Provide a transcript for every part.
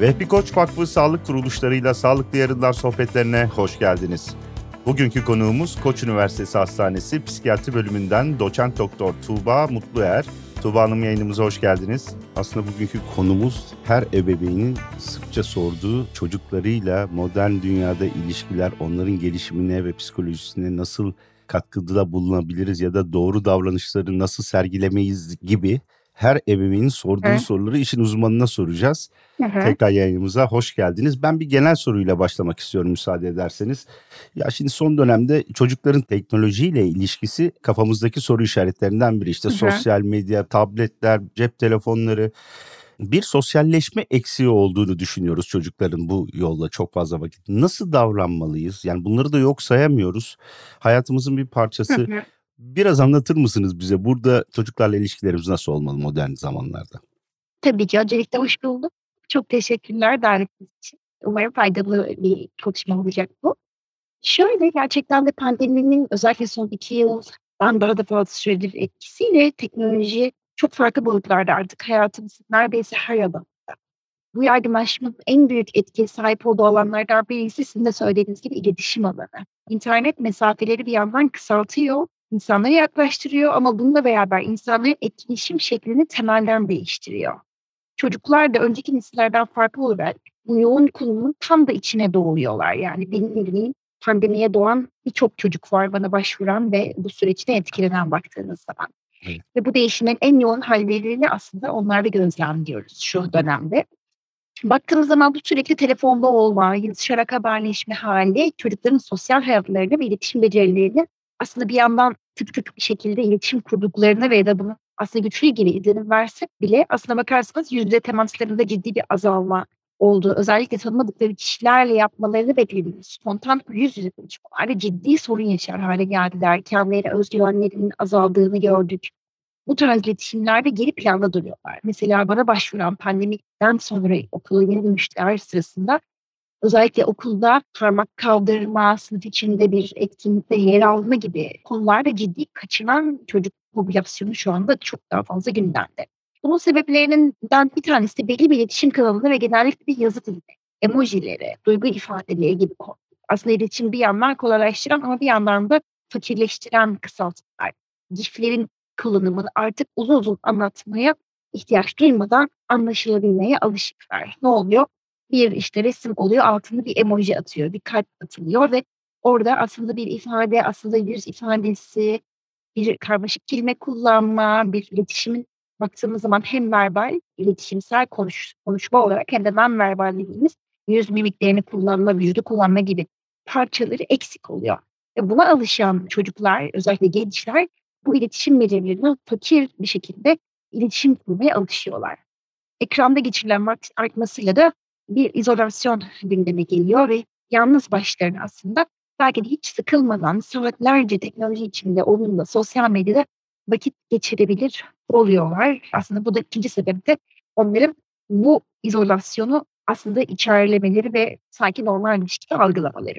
Vehbi Koç Vakfı Sağlık Kuruluşlarıyla Sağlıklı Yarınlar sohbetlerine hoş geldiniz. Bugünkü konuğumuz Koç Üniversitesi Hastanesi Psikiyatri Bölümünden doçent doktor Tuğba Mutluer. Tuğba Hanım yayınımıza hoş geldiniz. Aslında bugünkü konumuz her ebeveynin sıkça sorduğu çocuklarıyla modern dünyada ilişkiler, onların gelişimine ve psikolojisine nasıl katkıda bulunabiliriz ya da doğru davranışları nasıl sergilemeyiz gibi her ebeveynin sorduğu evet. soruları işin uzmanına soracağız. Hı Tekrar yayınımıza hoş geldiniz. Ben bir genel soruyla başlamak istiyorum müsaade ederseniz. Ya şimdi son dönemde çocukların teknolojiyle ilişkisi kafamızdaki soru işaretlerinden biri. İşte hı sosyal medya, tabletler, cep telefonları bir sosyalleşme eksiği olduğunu düşünüyoruz çocukların bu yolla çok fazla vakit. Nasıl davranmalıyız? Yani bunları da yok sayamıyoruz. Hayatımızın bir parçası. Biraz anlatır mısınız bize burada çocuklarla ilişkilerimiz nasıl olmalı modern zamanlarda? Tabii ki. Öncelikle hoş bulduk. Çok teşekkürler davetiniz için. Umarım faydalı bir konuşma olacak bu. Şöyle gerçekten de pandeminin özellikle son iki yıldan daha da fazla süredir etkisiyle teknoloji çok farklı boyutlarda artık hayatımızın neredeyse her alanda. Bu yaygınlaşmanın en büyük etkiye sahip olduğu alanlardan birisi sizin de söylediğiniz gibi iletişim alanı. İnternet mesafeleri bir yandan kısaltıyor, insanları yaklaştırıyor ama bununla beraber insanların etkileşim şeklini temelden değiştiriyor. Çocuklar da önceki nesillerden farklı olarak bu yoğun kullanımın tam da içine doğuyorlar. Yani benim bildiğim pandemiye doğan birçok çocuk var bana başvuran ve bu süreçte etkilenen baktığınız zaman. Evet. Ve bu değişimin en yoğun hallerini aslında onlarda gözlemliyoruz şu dönemde. Baktığımız zaman bu sürekli telefonda olma, yazışarak haberleşme hali çocukların sosyal hayatlarını ve iletişim becerilerini aslında bir yandan tık tık bir şekilde iletişim kurduklarına ve da bunu aslında güçlü gibi izlenim versek bile aslında bakarsanız yüzde temaslarında ciddi bir azalma oldu. Özellikle tanımadıkları kişilerle yapmalarını beklediğimiz spontan yüz yüze konuşmalarda ciddi sorun yaşar hale geldiler. Kendileri özgüvenlerinin azaldığını gördük. Bu tarz iletişimlerde geri planda duruyorlar. Mesela bana başvuran pandemiden sonra okula yeni dönüşler sırasında özellikle okulda parmak kaldırma, sınıf içinde bir etkinlikte yer alma gibi konularda ciddi kaçınan çocuk popülasyonu şu anda çok daha fazla gündemde. Bunun sebeplerinden bir tanesi belli bir iletişim kanalında ve genellikle bir yazı dilinde, emojileri, duygu ifadeleri gibi konu. Aslında iletişim bir yandan kolaylaştıran ama bir yandan da fakirleştiren kısaltmalar. GIF'lerin kullanımını artık uzun uzun anlatmaya ihtiyaç duymadan anlaşılabilmeye alışıklar. Ne oluyor? Bir işte resim oluyor, altında bir emoji atıyor, bir kalp atılıyor ve orada aslında bir ifade, aslında yüz ifadesi, bir karmaşık kelime kullanma, bir iletişimin baktığımız zaman hem verbal, iletişimsel konuş, konuşma olarak hem de non verbal dediğimiz yüz mimiklerini kullanma, vücudu kullanma gibi parçaları eksik oluyor. Ve buna alışan çocuklar, özellikle gençler bu iletişim becerilerine fakir bir şekilde iletişim kurmaya alışıyorlar. Ekranda geçirilen vakit artmasıyla da bir izolasyon gündeme geliyor ve yalnız başlarına aslında belki de hiç sıkılmadan saatlerce teknoloji içinde onunla sosyal medyada vakit geçirebilir oluyorlar. Aslında bu da ikinci sebep de onların bu izolasyonu aslında içerlemeleri ve sanki normalmiş gibi algılamaları.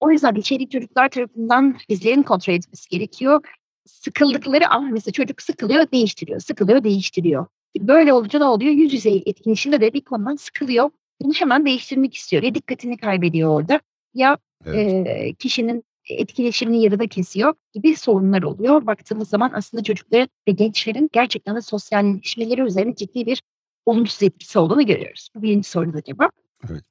O yüzden içerik çocuklar tarafından bizlerin kontrol etmesi gerekiyor. Sıkıldıkları an mesela çocuk sıkılıyor, değiştiriyor, sıkılıyor, değiştiriyor. Böyle olunca ne oluyor? Yüz yüze etkinleşimde de bir konudan sıkılıyor. Bunu hemen değiştirmek istiyor. Ya dikkatini kaybediyor orada ya evet. e, kişinin etkileşimini yarıda kesiyor gibi sorunlar oluyor. Baktığımız zaman aslında çocukların ve gençlerin gerçekten de sosyalleşmeleri üzerine ciddi bir olumsuz etkisi olduğunu görüyoruz. Bu birinci sorunun cevap. Evet.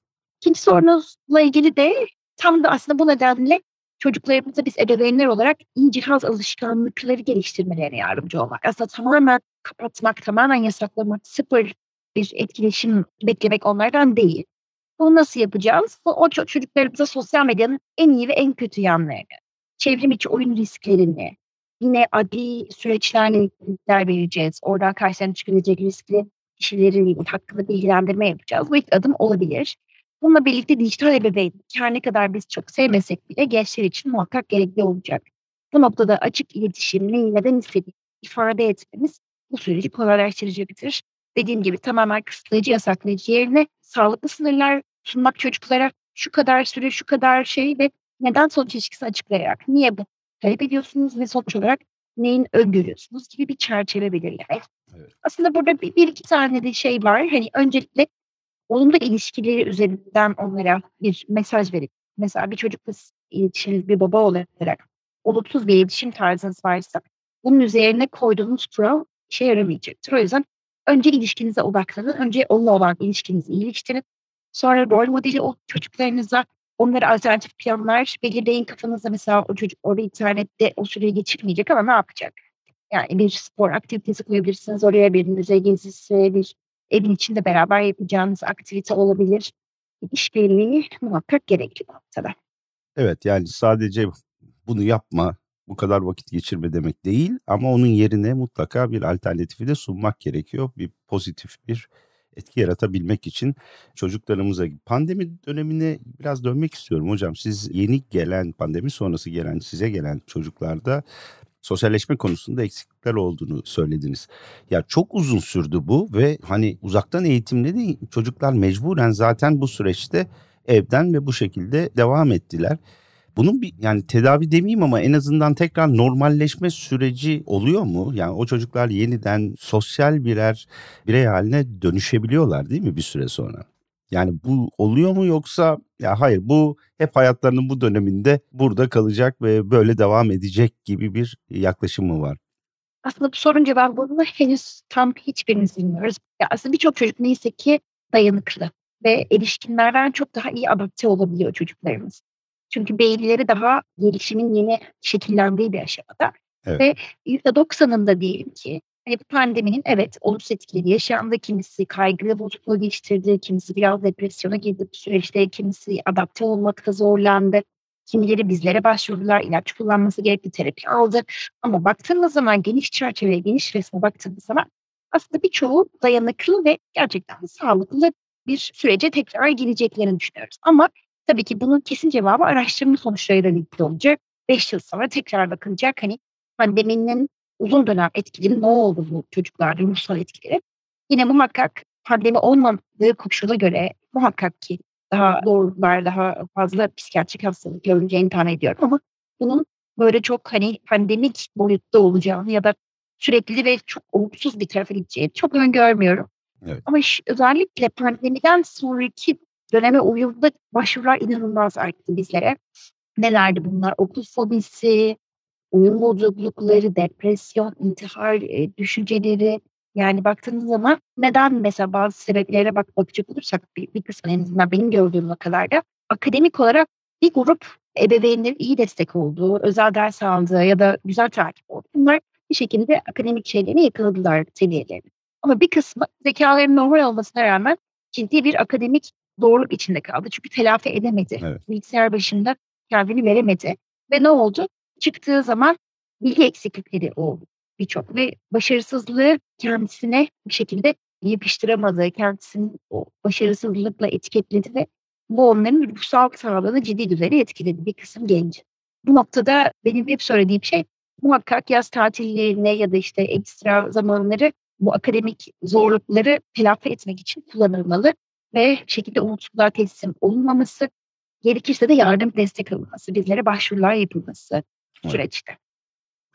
İkinci sorunuzla ilgili de tam da aslında bu nedenle çocuklarımıza biz ebeveynler olarak iyi cihaz alışkanlıkları geliştirmelerine yardımcı olmak. Aslında tamamen kapatmak, tamamen yasaklamak, sıfır bir etkileşim beklemek onlardan değil. Bunu nasıl yapacağız? O çocuklarımıza sosyal medyanın en iyi ve en kötü yanlarını, çevrim içi oyun risklerini, yine adli süreçlerle linkler vereceğiz. Oradan karşılarına çıkabilecek riskli kişilerin hakkında bilgilendirme yapacağız. Bu ilk adım olabilir. Bununla birlikte dijital ebeveyn, her ne kadar biz çok sevmesek bile gençler için muhakkak gerekli olacak. Bu noktada açık iletişim, neyi neden istediğini ifade etmemiz bu süreci kolaylaştıracaktır dediğim gibi tamamen kısıtlayıcı, yasaklayıcı yerine sağlıklı sınırlar sunmak çocuklara şu kadar süre, şu kadar şey ve neden sonuç ilişkisi açıklayarak, niye bu talep ediyorsunuz ve sonuç olarak neyin öngörüyorsunuz gibi bir çerçeve belirlemek. Evet. Aslında burada bir, bir iki tane de şey var. Hani öncelikle olumlu ilişkileri üzerinden onlara bir mesaj verip mesela bir çocukla iletişiminiz bir baba olarak olumsuz bir iletişim tarzınız varsa bunun üzerine koyduğunuz kural işe yaramayacaktır. O yüzden önce ilişkinize odaklanın. Önce onunla olan ilişkinizi iyileştirin. Sonra rol modeli o çocuklarınıza onlara alternatif planlar belirleyin kafanızda. Mesela o çocuk orada internette o süreyi geçirmeyecek ama ne yapacak? Yani bir spor aktivitesi koyabilirsiniz. Oraya bir müze gezisi, bir evin içinde beraber yapacağınız aktivite olabilir. İşbirliği muhakkak gerekli noktada. Evet yani sadece bunu yapma, bu kadar vakit geçirme demek değil ama onun yerine mutlaka bir alternatifi de sunmak gerekiyor. Bir pozitif bir etki yaratabilmek için çocuklarımıza pandemi dönemine biraz dönmek istiyorum hocam. Siz yeni gelen pandemi sonrası gelen size gelen çocuklarda sosyalleşme konusunda eksiklikler olduğunu söylediniz. Ya çok uzun sürdü bu ve hani uzaktan eğitimle de çocuklar mecburen zaten bu süreçte evden ve bu şekilde devam ettiler. Bunun bir yani tedavi demeyeyim ama en azından tekrar normalleşme süreci oluyor mu? Yani o çocuklar yeniden sosyal birer birey haline dönüşebiliyorlar değil mi bir süre sonra? Yani bu oluyor mu yoksa ya hayır bu hep hayatlarının bu döneminde burada kalacak ve böyle devam edecek gibi bir yaklaşım mı var? Aslında bu sorun cevabını henüz tam hiçbirimiz bilmiyoruz. Ya aslında birçok çocuk neyse ki dayanıklı ve erişkinlerden çok daha iyi adapte olabiliyor çocuklarımız. Çünkü beyinleri daha gelişimin yeni şekillendiği bir aşamada. Evet. Ve %90'ında diyelim ki hani bu pandeminin evet olumsuz etkileri yaşandı. Kimisi kaygılı bozukluğu geçirdi, kimisi biraz depresyona girdi bu süreçte, kimisi adapte olmakta zorlandı. Kimileri bizlere başvurdular, ilaç kullanması gerekli, terapi aldı. Ama baktığımız zaman geniş çerçeveye, geniş resme baktığımız zaman aslında birçoğu dayanıklı ve gerçekten sağlıklı bir sürece tekrar gireceklerini düşünüyoruz. Ama Tabii ki bunun kesin cevabı araştırma sonuçlarıyla ilgili olacak. 5 yıl sonra tekrar bakılacak. Hani pandeminin uzun dönem etkileri ne oldu bu çocuklarda, ruhsal etkileri? Yine muhakkak pandemi olmadığı koşula göre muhakkak ki daha doğrular, daha fazla psikiyatrik hastalık görüleceğini tahmin ediyorum ama bunun böyle çok hani pandemik boyutta olacağını ya da sürekli ve çok olumsuz bir tarafa gideceğini çok öngörmüyorum. Evet. Ama özellikle pandemiden sonraki döneme uyumda başvurular inanılmaz arttı bizlere. Nelerdi bunlar? Okul fobisi, uyum bozuklukları, depresyon, intihar e, düşünceleri. Yani baktığınız zaman neden mesela bazı sebeplere bak bakacak olursak bir, bir kısmı en azından benim gördüğüm vakalarda akademik olarak bir grup ebeveynlerin iyi destek olduğu, özel ders aldığı ya da güzel takip oldu. Bunlar bir şekilde akademik şeylerini yakaladılar seviyelerini. Ama bir kısmı zekaların normal olmasına rağmen ciddi bir akademik doğruluk içinde kaldı. Çünkü telafi edemedi. Evet. Bilgisayar başında kendini veremedi. Ve ne oldu? Çıktığı zaman bilgi eksiklikleri oldu birçok ve başarısızlığı kendisine bir şekilde yapıştıramadı. Kendisini o başarısızlıkla etiketledi ve bu onların ruhsal sağlığını ciddi düzeyde etkiledi bir kısım genç. Bu noktada benim hep söylediğim şey muhakkak yaz tatillerine ya da işte ekstra zamanları bu akademik zorlukları telafi etmek için kullanılmalı ve şekilde umutsuzluğa teslim olunmaması, gerekirse de yardım destek alınması, bizlere başvurular yapılması evet. süreçte.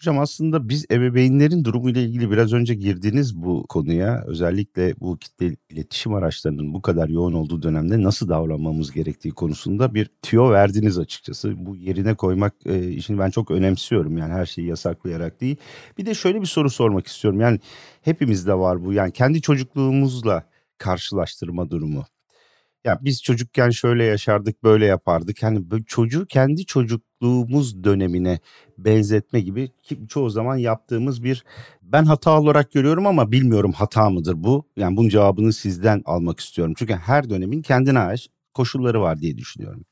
Hocam aslında biz ebeveynlerin durumuyla ilgili biraz önce girdiğiniz bu konuya özellikle bu kitle iletişim araçlarının bu kadar yoğun olduğu dönemde nasıl davranmamız gerektiği konusunda bir tüyo verdiniz açıkçası. Bu yerine koymak e, işini ben çok önemsiyorum yani her şeyi yasaklayarak değil. Bir de şöyle bir soru sormak istiyorum yani hepimizde var bu yani kendi çocukluğumuzla karşılaştırma durumu. Ya biz çocukken şöyle yaşardık, böyle yapardık. Hani çocuğu kendi çocukluğumuz dönemine benzetme gibi ki çoğu zaman yaptığımız bir ben hata olarak görüyorum ama bilmiyorum hata mıdır bu? Yani bunun cevabını sizden almak istiyorum. Çünkü her dönemin kendine ait koşulları var diye düşünüyorum.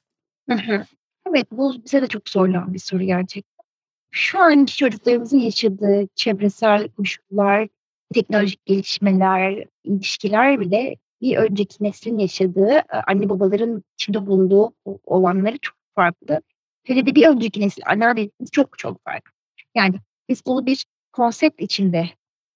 Evet bu bize de çok zorlayan bir soru gerçekten. Şu anki çocuklarımızın yaşadığı çevresel koşullar, teknolojik gelişmeler, ilişkiler bile bir önceki neslin yaşadığı, e, anne babaların içinde bulunduğu olanları çok farklı. Hele de bir önceki nesil, anneannelerimiz çok çok farklı. Yani biz bunu bir konsept içinde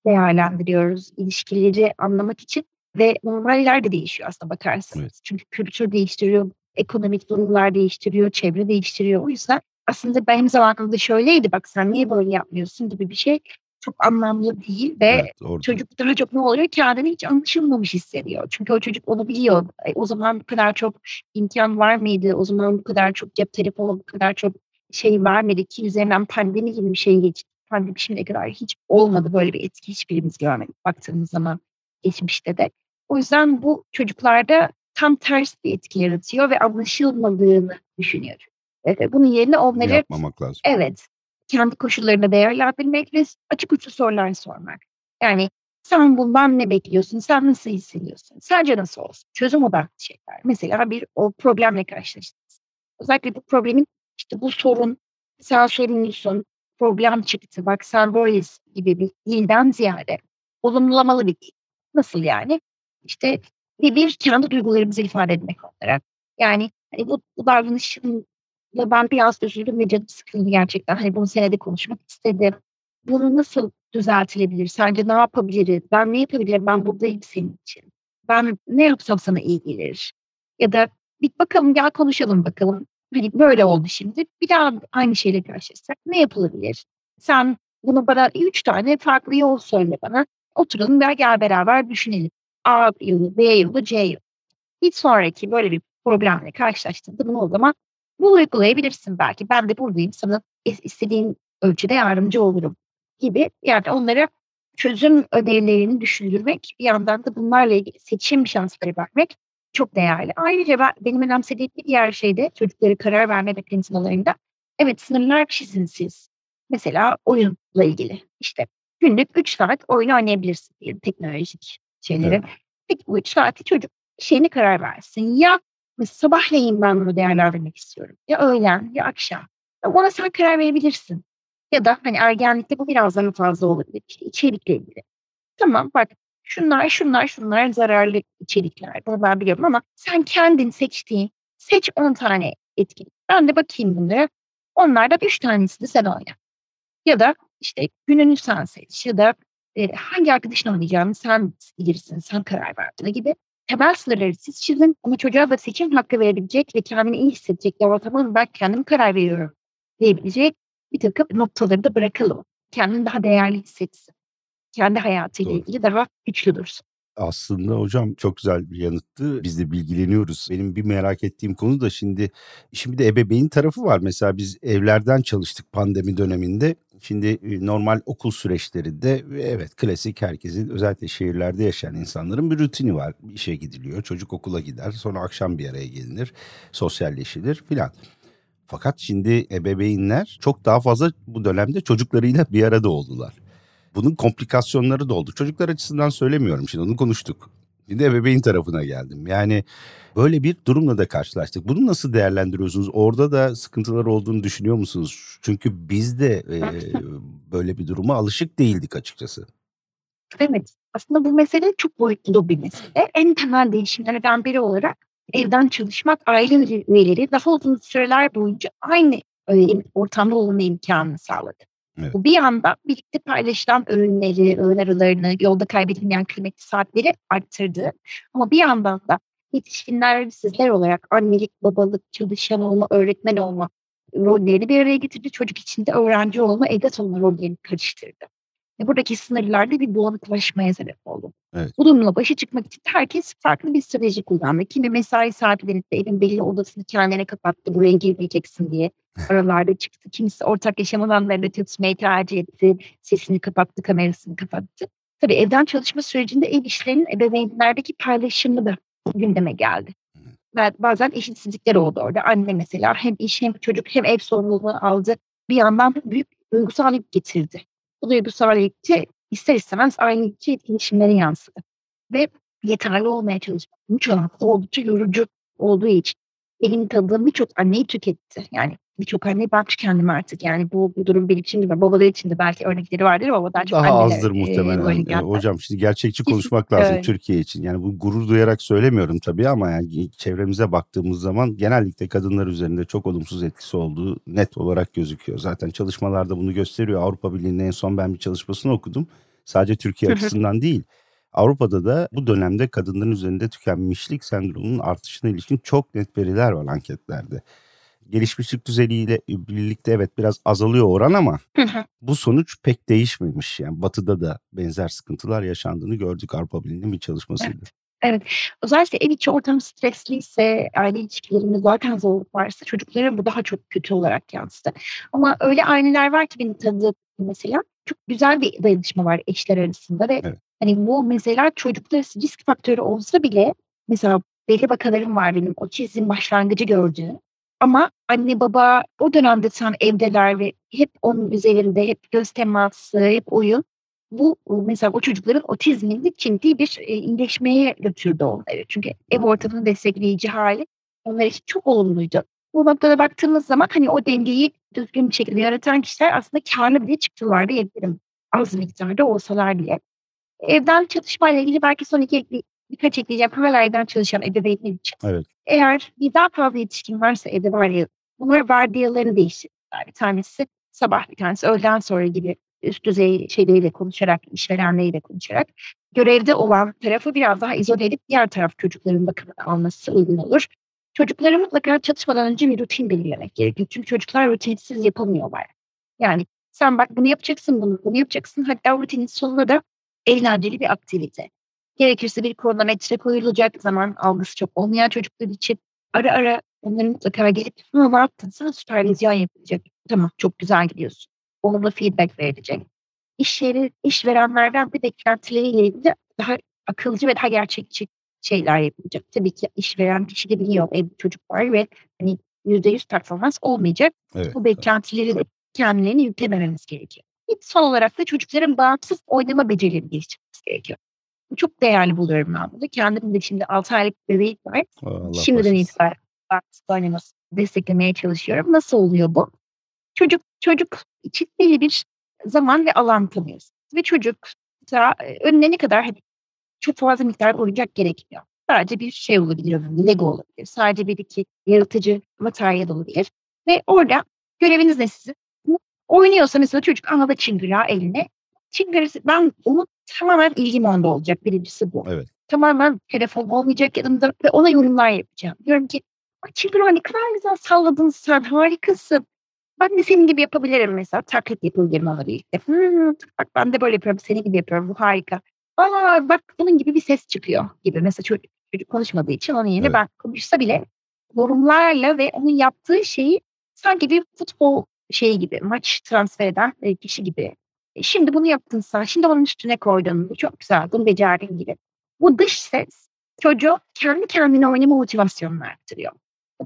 değerlendiriyoruz ilişkileri anlamak için ve normaller de değişiyor aslında bakarsanız. Evet. Çünkü kültür değiştiriyor, ekonomik durumlar değiştiriyor, çevre değiştiriyor. O yüzden aslında benim zamanımda şöyleydi bak sen niye böyle yapmıyorsun gibi bir şey çok anlamlı değil ve evet, çocuk daha çok ne oluyor? Kendini hiç anlaşılmamış hissediyor. Çünkü o çocuk onu biliyor. E, o zaman bu kadar çok imkan var mıydı? O zaman bu kadar çok cep telefonu, bu kadar çok şey vermedi ki üzerinden pandemi gibi bir şey geçti. Pandemi şimdiye kadar hiç olmadı böyle bir etki hiçbirimiz görmedik baktığımız zaman geçmişte de. O yüzden bu çocuklarda tam ters bir etki yaratıyor ve anlaşılmadığını düşünüyor. Evet, bunun yerine onları yapmamak lazım. Evet. Kendi koşullarına değerlendirmek ve açık uçlu sorular sormak. Yani sen bundan ne bekliyorsun? Sen nasıl hissediyorsun? Sence nasıl olsun? Çözüm odaklı şeyler. Mesela bir o problemle karşılaştınız. Özellikle bu problemin işte bu sorun, sen sorumlusun, problem çıktı, bak sen böylesin gibi bir dilden ziyade olumlamalı bir dil. Nasıl yani? İşte bir, bir kendi duygularımızı ifade etmek olarak. Yani hani bu, bu davranışın ya ben biraz üzüldüm ve canım sıkıldı gerçekten. Hani bunu senede konuşmak istedim. Bunu nasıl düzeltilebilir? Sence ne yapabiliriz? Ben ne yapabilirim? Ben buradayım senin için. Ben ne yapsam sana iyi gelir? Ya da bir bakalım gel konuşalım bakalım. Hani böyle oldu şimdi. Bir daha aynı şeyle karşılaşsak ne yapılabilir? Sen bunu bana üç tane farklı yol söyle bana. Oturalım ve gel beraber düşünelim. A yolu, B yolu, C yolu. Bir sonraki böyle bir problemle karşılaştığında bunu o zaman bu uygulayabilirsin belki. Ben de buradayım. Sana istediğin ölçüde yardımcı olurum gibi. Yani onlara çözüm ödevlerini düşündürmek, bir yandan da bunlarla ilgili seçim şansları vermek çok değerli. Ayrıca ben, benim önemsediğim bir diğer şey de çocukları karar verme mekanizmalarında evet sınırlar çizin siz. Mesela oyunla ilgili. İşte günlük 3 saat oyun oynayabilirsin diyelim teknolojik şeyleri. Evet. Peki bu 3 saati çocuk şeyini karar versin. Ya Sabahleyin ben bunu değerlendirmek istiyorum. Ya öğlen ya akşam. Ona sen karar verebilirsin. Ya da hani ergenlikte bu biraz daha fazla olabilir. İşte içerikle ilgili. Tamam bak şunlar şunlar şunlar zararlı içerikler. Bunu ben biliyorum ama sen kendin seçtiğin seç 10 tane etkinlik. Ben de bakayım bunlara. Onlardan 3 tanesini sen oyna. Ya da işte gününü sen seç ya da e, hangi arkadaşın oynayacağını sen bilirsin, sen karar verdin gibi temel sınırları siz çizin ama çocuğa da seçim hakkı verebilecek ve kendini iyi hissedecek. Ya tamam ben kendim karar veriyorum diyebilecek bir takım noktaları da bırakalım. Kendini daha değerli hissetsin. Kendi hayatıyla Doğru. ilgili daha güçlü dursun. Aslında hocam çok güzel bir yanıttı. Biz de bilgileniyoruz. Benim bir merak ettiğim konu da şimdi şimdi de ebeveyn tarafı var. Mesela biz evlerden çalıştık pandemi döneminde. Şimdi e, normal okul süreçlerinde evet klasik herkesin özellikle şehirlerde yaşayan insanların bir rutini var. İşe gidiliyor, çocuk okula gider, sonra akşam bir araya gelinir, sosyalleşilir filan. Fakat şimdi ebeveynler çok daha fazla bu dönemde çocuklarıyla bir arada oldular. Bunun komplikasyonları da oldu. Çocuklar açısından söylemiyorum şimdi onu konuştuk. Şimdi ebeveyn tarafına geldim. Yani böyle bir durumla da karşılaştık. Bunu nasıl değerlendiriyorsunuz? Orada da sıkıntılar olduğunu düşünüyor musunuz? Çünkü biz de e, böyle bir duruma alışık değildik açıkçası. Evet. Aslında bu mesele çok boyutlu bir mesele. En temel değişimlerden biri olarak evden çalışmak aile üyeleri daha uzun süreler boyunca aynı ortamda olma imkanını sağladı. Evet. Bir anda birlikte paylaşılan öğünleri, öğün aralarını, yolda kaybedilmeyen kıymetli saatleri arttırdı. Ama bir yandan da yetişkinler sizler olarak annelik, babalık, çalışan olma, öğretmen olma rollerini bir araya getirdi. Çocuk içinde öğrenci olma, evlat olma rollerini karıştırdı. Ve buradaki sınırlarda bir bulanıklaşmaya sebep oldu. Evet. Bu durumla başa çıkmak için herkes farklı bir strateji kullandı. Kimi mesai saatlerinde evin belli odasını kendine kapattı, buraya girmeyeceksin diye aralarda çıktı. Kimisi ortak yaşam alanlarında tutmayı tercih etti, sesini kapattı, kamerasını kapattı. Tabii evden çalışma sürecinde ev işlerinin ebeveynlerdeki paylaşımı da gündeme geldi. Ve bazen eşitsizlikler oldu orada. Anne mesela hem iş hem çocuk hem ev sorumluluğunu aldı. Bir yandan büyük duygusal yük getirdi. Bu duygusal yükte ister istemez aynı iki etkileşimlere yansıdı. Ve yeterli olmaya çalışmak çoğunlukla oldukça yorucu olduğu için benim tanıdığım birçok anneyi tüketti. Yani birçok anne ben kendime artık yani bu, bu durum benim için de. Babalar için de belki örnekleri vardır ama daha çok Daha azdır muhtemelen. E, hocam şimdi gerçekçi konuşmak lazım evet. Türkiye için. Yani bu gurur duyarak söylemiyorum tabii ama yani çevremize baktığımız zaman genellikle kadınlar üzerinde çok olumsuz etkisi olduğu net olarak gözüküyor. Zaten çalışmalarda bunu gösteriyor. Avrupa Birliği'nin en son ben bir çalışmasını okudum. Sadece Türkiye açısından değil. Avrupa'da da bu dönemde kadınların üzerinde tükenmişlik sendromunun artışına ilişkin çok net veriler var anketlerde. gelişmişlik düzeyiyle birlikte evet biraz azalıyor oran ama bu sonuç pek değişmemiş. Yani batıda da benzer sıkıntılar yaşandığını gördük Avrupa Birliği'nin bir çalışmasıydı. Evet. Evet. Özellikle ev içi ortam stresliyse, aile ilişkilerinde zaten zorluk varsa çocuklara bu daha çok kötü olarak yansıdı. Ama öyle aileler var ki benim tanıdığım mesela çok güzel bir dayanışma var eşler arasında ve Evet. Hani bu mesela çocuklar risk faktörü olsa bile mesela belli vakalarım var benim otizm başlangıcı gördüğüm. Ama anne baba o dönemde tam evdeler ve hep onun üzerinde hep göz teması, hep oyun. Bu mesela o çocukların otizminde ciddi bir e, iyileşmeye götürdü onları. Çünkü ev ortamının destekleyici hali onlar için çok olumluydu. Bu noktada baktığımız zaman hani o dengeyi düzgün bir şekilde yaratan kişiler aslında kârlı bile çıktılar diyebilirim. Az miktarda olsalar bile. Evden çalışmayla ilgili belki son iki ekli, birkaç ekleyeceğim. Evden çalışan ebeveynler için. Evet. Eğer bir daha fazla yetişkin varsa ya bunlar vardiyalarını değiştirdiler. Bir tanesi sabah bir tanesi öğleden sonra gibi üst düzey şeyleriyle konuşarak, işverenleriyle konuşarak görevde olan tarafı biraz daha izole edip diğer taraf çocukların bakımını alması uygun olur. Çocuklara mutlaka çalışmadan önce bir rutin belirlemek gerekiyor. Çünkü çocuklar rutinsiz yapamıyorlar. Yani sen bak bunu yapacaksın, bunu, bunu yapacaksın. Hatta rutinin sonunda da eğlenceli bir aktivite. Gerekirse bir kronometre koyulacak zaman algısı çok olmayan çocuklar için ara ara onların mutlaka gelip "Hı, ne yaptın süpervizyon yapılacak. Tamam çok güzel gidiyorsun. Olumlu feedback verilecek. İş yeri, işverenlerden bir beklentileriyle ilgili daha akılcı ve daha gerçekçi şeyler yapılacak. Tabii ki işveren kişi de biliyor evde çocuk var ve hani %100 performans olmayacak. Evet. Bu beklentileri de kendilerini yüklemememiz gerekiyor. Son olarak da çocukların bağımsız oynama becerilerini geliştirmesi gerekiyor. Çok değerli buluyorum ben bunu. Kendim de şimdi 6 aylık bebeğim var. Allah Şimdiden itibaren bağımsız oynaması desteklemeye çalışıyorum. Nasıl oluyor bu? Çocuk çocuk için belli bir zaman ve alan tanıyoruz. Ve çocuk da e, önüne ne kadar hani çok fazla miktarda oyuncak gerekmiyor. Sadece bir şey olabilir önünde, Lego olabilir. Sadece bir iki yaratıcı materyal olabilir. Ve orada göreviniz ne sizin? Oynuyorsa mesela çocuk aldı çıngırağı eline. Çıngırası ben onu tamamen ilgim onda olacak. Birincisi bu. Evet. Tamamen telefon olmayacak yanımda ve ona yorumlar yapacağım. Diyorum ki "Ay çıngırağı ne kadar güzel salladın sen harikasın. Ben de senin gibi yapabilirim mesela. Taklit yapabilirim onunla birlikte. "Hmm, bak ben de böyle yapıyorum. Senin gibi yapıyorum. Bu harika. Aa bak bunun gibi bir ses çıkıyor gibi. Mesela çocuk, çocuk konuşmadığı için onun yerine Evet. ben konuşsa bile yorumlarla ve onun yaptığı şeyi sanki bir futbol şeyi gibi maç transfer eden e, kişi gibi. E, Şimdi bunu yaptın sen. Şimdi onun üstüne koydun. Çok güzel. Bunu becerdin gibi. Bu dış ses çocuğu kendi kendine oynama motivasyonunu arttırıyor.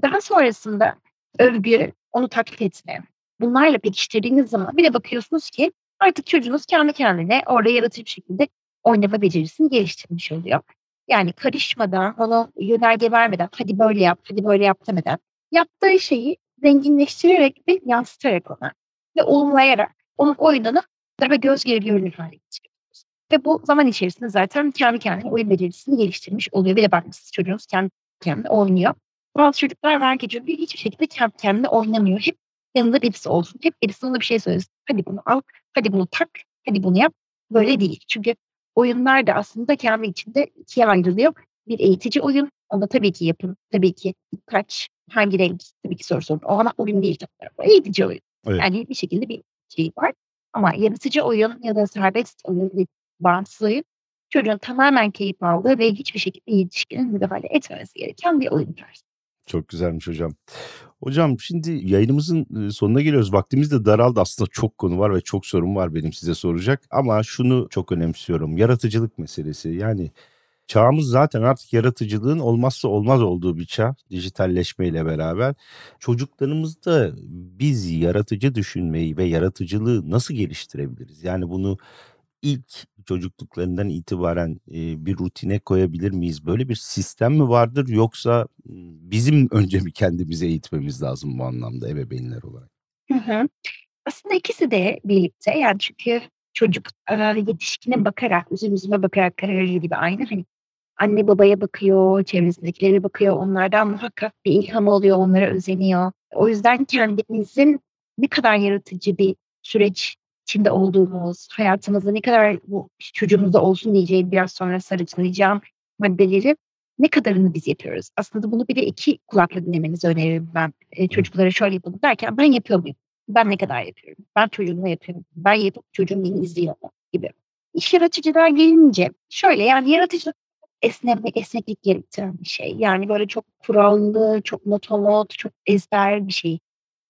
Daha sonrasında övgü, onu taklit etme. Bunlarla pekiştirdiğiniz zaman bir de bakıyorsunuz ki artık çocuğunuz kendi kendine orada yaratıcı bir şekilde oynama becerisini geliştirmiş oluyor. Yani karışmadan, ona yönerge vermeden, hadi böyle yap, hadi böyle yap demeden yaptığı şeyi zenginleştirerek ve yansıtarak ona ve olumlayarak onun oyununu daha göz görülür hale getiriyoruz. Ve bu zaman içerisinde zaten kendi kendine oyun becerisini geliştirmiş oluyor. Bir de bakmışsınız çocuğunuz kendi kendine oynuyor. Bazı çocuklar var ki çocuğu hiçbir şekilde kendi kendine oynamıyor. Hep yanında birisi olsun. Hep birisi ona bir şey söylesin. Hadi bunu al, hadi bunu tak, hadi bunu yap. Böyle değil. Çünkü oyunlar da aslında kendi içinde ikiye ayrılıyor. Bir eğitici oyun. Onda tabii ki yapın. Tabii ki birkaç hangi renk tabii ki soru sorun. O ana oyun değil tabii. O eğitici oyun. Evet. Yani bir şekilde bir şey var. Ama yaratıcı oyun ya da serbest oyun, bir bağımsız oyun çocuğun tamamen keyif aldığı ve hiçbir şekilde yetişkinin müdahale etmemesi gereken bir oyun tarzı. Çok güzelmiş hocam. Hocam şimdi yayınımızın e, sonuna geliyoruz. Vaktimiz de daraldı. Aslında çok konu var ve çok sorun var benim size soracak. Ama şunu çok önemsiyorum. Yaratıcılık meselesi. Yani çağımız zaten artık yaratıcılığın olmazsa olmaz olduğu bir çağ. Dijitalleşmeyle beraber. Çocuklarımızda biz yaratıcı düşünmeyi ve yaratıcılığı nasıl geliştirebiliriz? Yani bunu ilk çocukluklarından itibaren e, bir rutine koyabilir miyiz? Böyle bir sistem mi vardır yoksa bizim önce mi kendimizi eğitmemiz lazım bu anlamda ebeveynler olarak? Hı hı. Aslında ikisi de birlikte yani çünkü çocuk yetişkine bakarak, üzüm üzüme bakarak karar gibi aynı. Hani anne babaya bakıyor, çevresindekilere bakıyor, onlardan muhakkak bir ilham alıyor, onlara özeniyor. O yüzden kendimizin ne kadar yaratıcı bir süreç içinde olduğumuz, hayatımızda ne kadar bu çocuğumuzda olsun diyeceğim biraz sonra sarıcılayacağım maddeleri Ne kadarını biz yapıyoruz? Aslında bunu bir de iki kulakla dinlemenizi öneririm ben. E, çocuklara şöyle yapalım derken ben yapıyor muyum? Ben ne kadar yapıyorum? Ben çocuğumla yapıyorum. Ben yapıp çocuğum beni izliyor gibi. İş yaratıcılar gelince şöyle yani yaratıcılık esnemek, esneklik gerektiren bir şey. Yani böyle çok kurallı, çok motomot, çok ezber bir şey.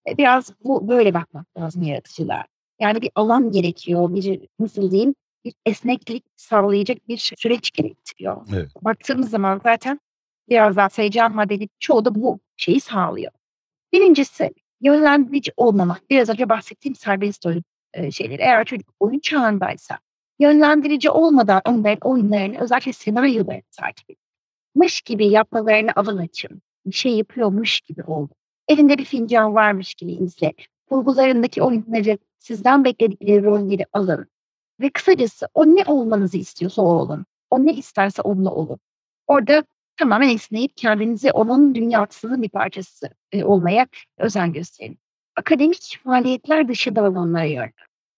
E, biraz bu böyle bakmak lazım yaratıcılar. Yani bir alan gerekiyor, bir nasıl diyeyim, bir esneklik sağlayacak bir süreç gerektiriyor. Evet. Baktığımız zaman zaten biraz daha sayacağım maddenin çoğu da bu şeyi sağlıyor. Birincisi yönlendirici olmamak. Biraz önce bahsettiğim serbest oyun e, şeyleri. Eğer çocuk oyun çağındaysa yönlendirici olmadan onların oyunlarını özellikle senaryolarını takip edin. Mış gibi yapmalarını alın açın. Bir şey yapıyormuş gibi oldu. Elinde bir fincan varmış gibi izle. Kurgularındaki oyunları sizden bekledikleri rolleri alın. Ve kısacası o ne olmanızı istiyorsa o olun. O ne isterse onunla olun. Orada tamamen esneyip kendinizi onun dünyasının bir parçası e, olmaya özen gösterin. Akademik faaliyetler dışında alanlara yönelin.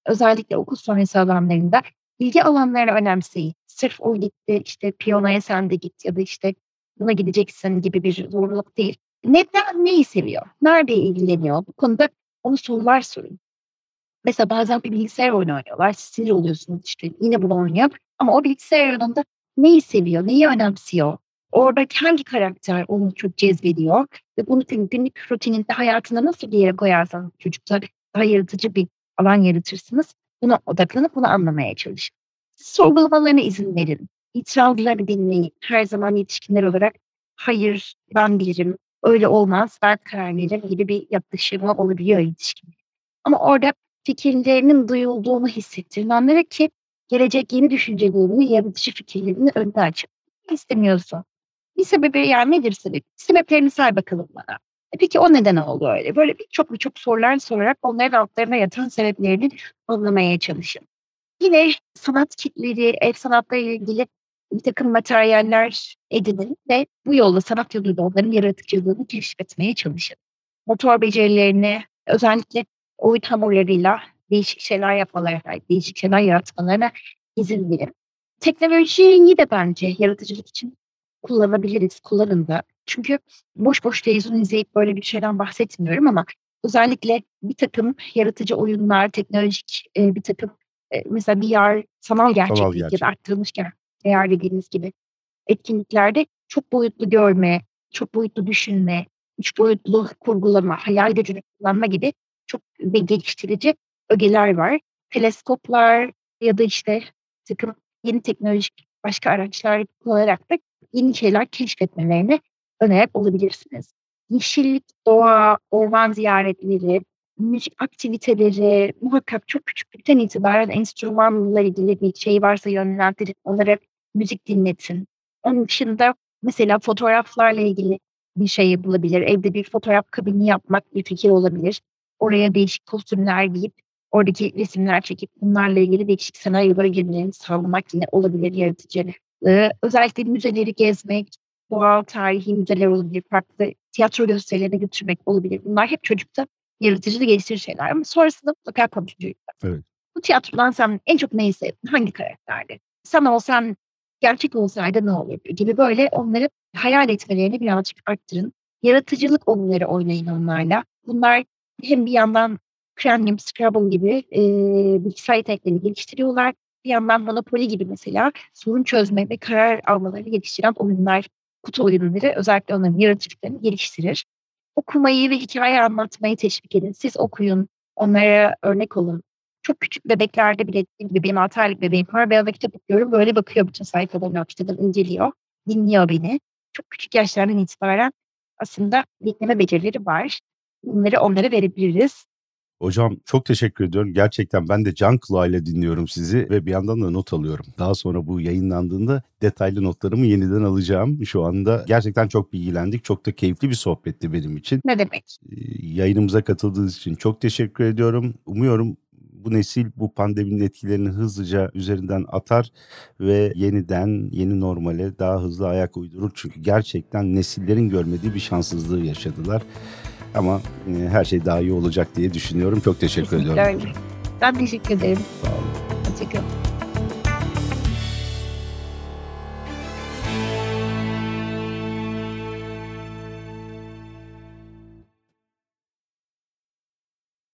Özellikle okul sonrası alanlarında ilgi alanlarını önemseyin. Sırf o gitti, işte piyanoya sen de git ya da işte buna gideceksin gibi bir zorluk değil. Neden, neyi seviyor? Nerede ilgileniyor? Bu konuda onu sorular sorun. Mesela bazen bir bilgisayar oyunu oynuyorlar. Sinir oluyorsunuz işte yine bunu oynuyor. Ama o bilgisayar oyununda neyi seviyor, neyi önemsiyor? Orada hangi karakter onu çok cezbediyor? Ve bunu günlük rutininde hayatında nasıl bir yere koyarsanız çocuklar daha yaratıcı bir alan yaratırsınız. Buna odaklanıp bunu anlamaya çalışın. Sorgulamalarına izin verin. İtirazları dinleyin. Her zaman yetişkinler olarak hayır ben bilirim, öyle olmaz, ben karar veririm gibi bir yaklaşımı olabiliyor yetişkin. Ama orada fikirlerinin duyulduğunu hissettirin. Onlara ki gelecek yeni düşüncelerini, yaratıcı fikirlerini önüne açın. İstemiyorsun. Bir sebebi yani nedir sebep? Sebeplerini say bakalım bana. E peki o neden oldu öyle? Böyle birçok birçok sorular sorarak onların altlarına yatan sebeplerini anlamaya çalışın. Yine sanat kitleri, el sanatlarıyla ilgili bir takım materyaller edinin ve bu yolla sanat yoluyla onların yaratıcılığını keşfetmeye çalışın. Motor becerilerini özellikle oyun hamurlarıyla değişik şeyler yapmalarına, değişik şeyler yaratmalarına izin verin. Teknolojiyi de bence yaratıcılık için kullanabiliriz, kullanın da. Çünkü boş boş televizyon izleyip böyle bir şeyden bahsetmiyorum ama özellikle bir takım yaratıcı oyunlar, teknolojik e, bir takım e, mesela VR, sanal gerçeklik ya gerçeklik. da arttırılmış ger AR dediğimiz gibi etkinliklerde çok boyutlu görme, çok boyutlu düşünme, üç boyutlu kurgulama, hayal gücünü kullanma gibi çok ve geliştirici ögeler var. Teleskoplar ya da işte takım yeni teknolojik başka araçlar kullanarak da yeni şeyler keşfetmelerini önerip olabilirsiniz. Yeşillik, doğa, orman ziyaretleri, müzik aktiviteleri muhakkak çok küçüklükten itibaren enstrümanla ilgili bir şey varsa yönlendirin, onlara müzik dinletin. Onun dışında mesela fotoğraflarla ilgili bir şey yapılabilir. Evde bir fotoğraf kabini yapmak bir fikir olabilir. Oraya değişik kostümler giyip oradaki resimler çekip bunlarla ilgili değişik senaryolara girmelerini sağlamak yine olabilir yaratıcı. Ee, özellikle müzeleri gezmek, doğal tarihi müzeler olabilir, farklı tiyatro gösterilerine götürmek olabilir. Bunlar hep çocukta yaratıcılığı geliştirir şeyler ama sonrasında mutlaka konuşuyor. Evet. Bu tiyatrodan sen en çok neyi sevdin? Hangi karakterdi? Sen olsan gerçek olsaydı ne olurdu gibi böyle onları hayal etmelerini birazcık arttırın. Yaratıcılık oyunları oynayın onlarla. Bunlar hem bir yandan Cranium, Scrabble gibi e, bilgisayar yeteneklerini geliştiriyorlar. Bir yandan Monopoly gibi mesela sorun çözme ve karar almaları geliştiren oyunlar, kutu oyunları özellikle onların yaratıcılıklarını geliştirir. Okumayı ve hikaye anlatmayı teşvik edin. Siz okuyun, onlara örnek olun. Çok küçük bebeklerde bile dediğim gibi benim 6 aylık bebeğim var. Ben ona kitap okuyorum. Böyle bakıyor bütün sayfalarını kitabın inceliyor. Dinliyor beni. Çok küçük yaşlardan itibaren aslında dinleme becerileri var. Bunları onlara verebiliriz. Hocam çok teşekkür ediyorum. Gerçekten ben de can kulağıyla dinliyorum sizi ve bir yandan da not alıyorum. Daha sonra bu yayınlandığında detaylı notlarımı yeniden alacağım. Şu anda gerçekten çok bilgilendik. Çok da keyifli bir sohbetti benim için. Ne demek? Ee, Yayınımıza katıldığınız için çok teşekkür ediyorum. Umuyorum bu nesil bu pandeminin etkilerini hızlıca üzerinden atar ve yeniden yeni normale daha hızlı ayak uydurur. Çünkü gerçekten nesillerin görmediği bir şanssızlığı yaşadılar. Ama e, her şey daha iyi olacak diye düşünüyorum. Çok teşekkür Kesinlikle ediyorum. öyle. Ben teşekkür ederim. Sağ olun. Hoşçakalın.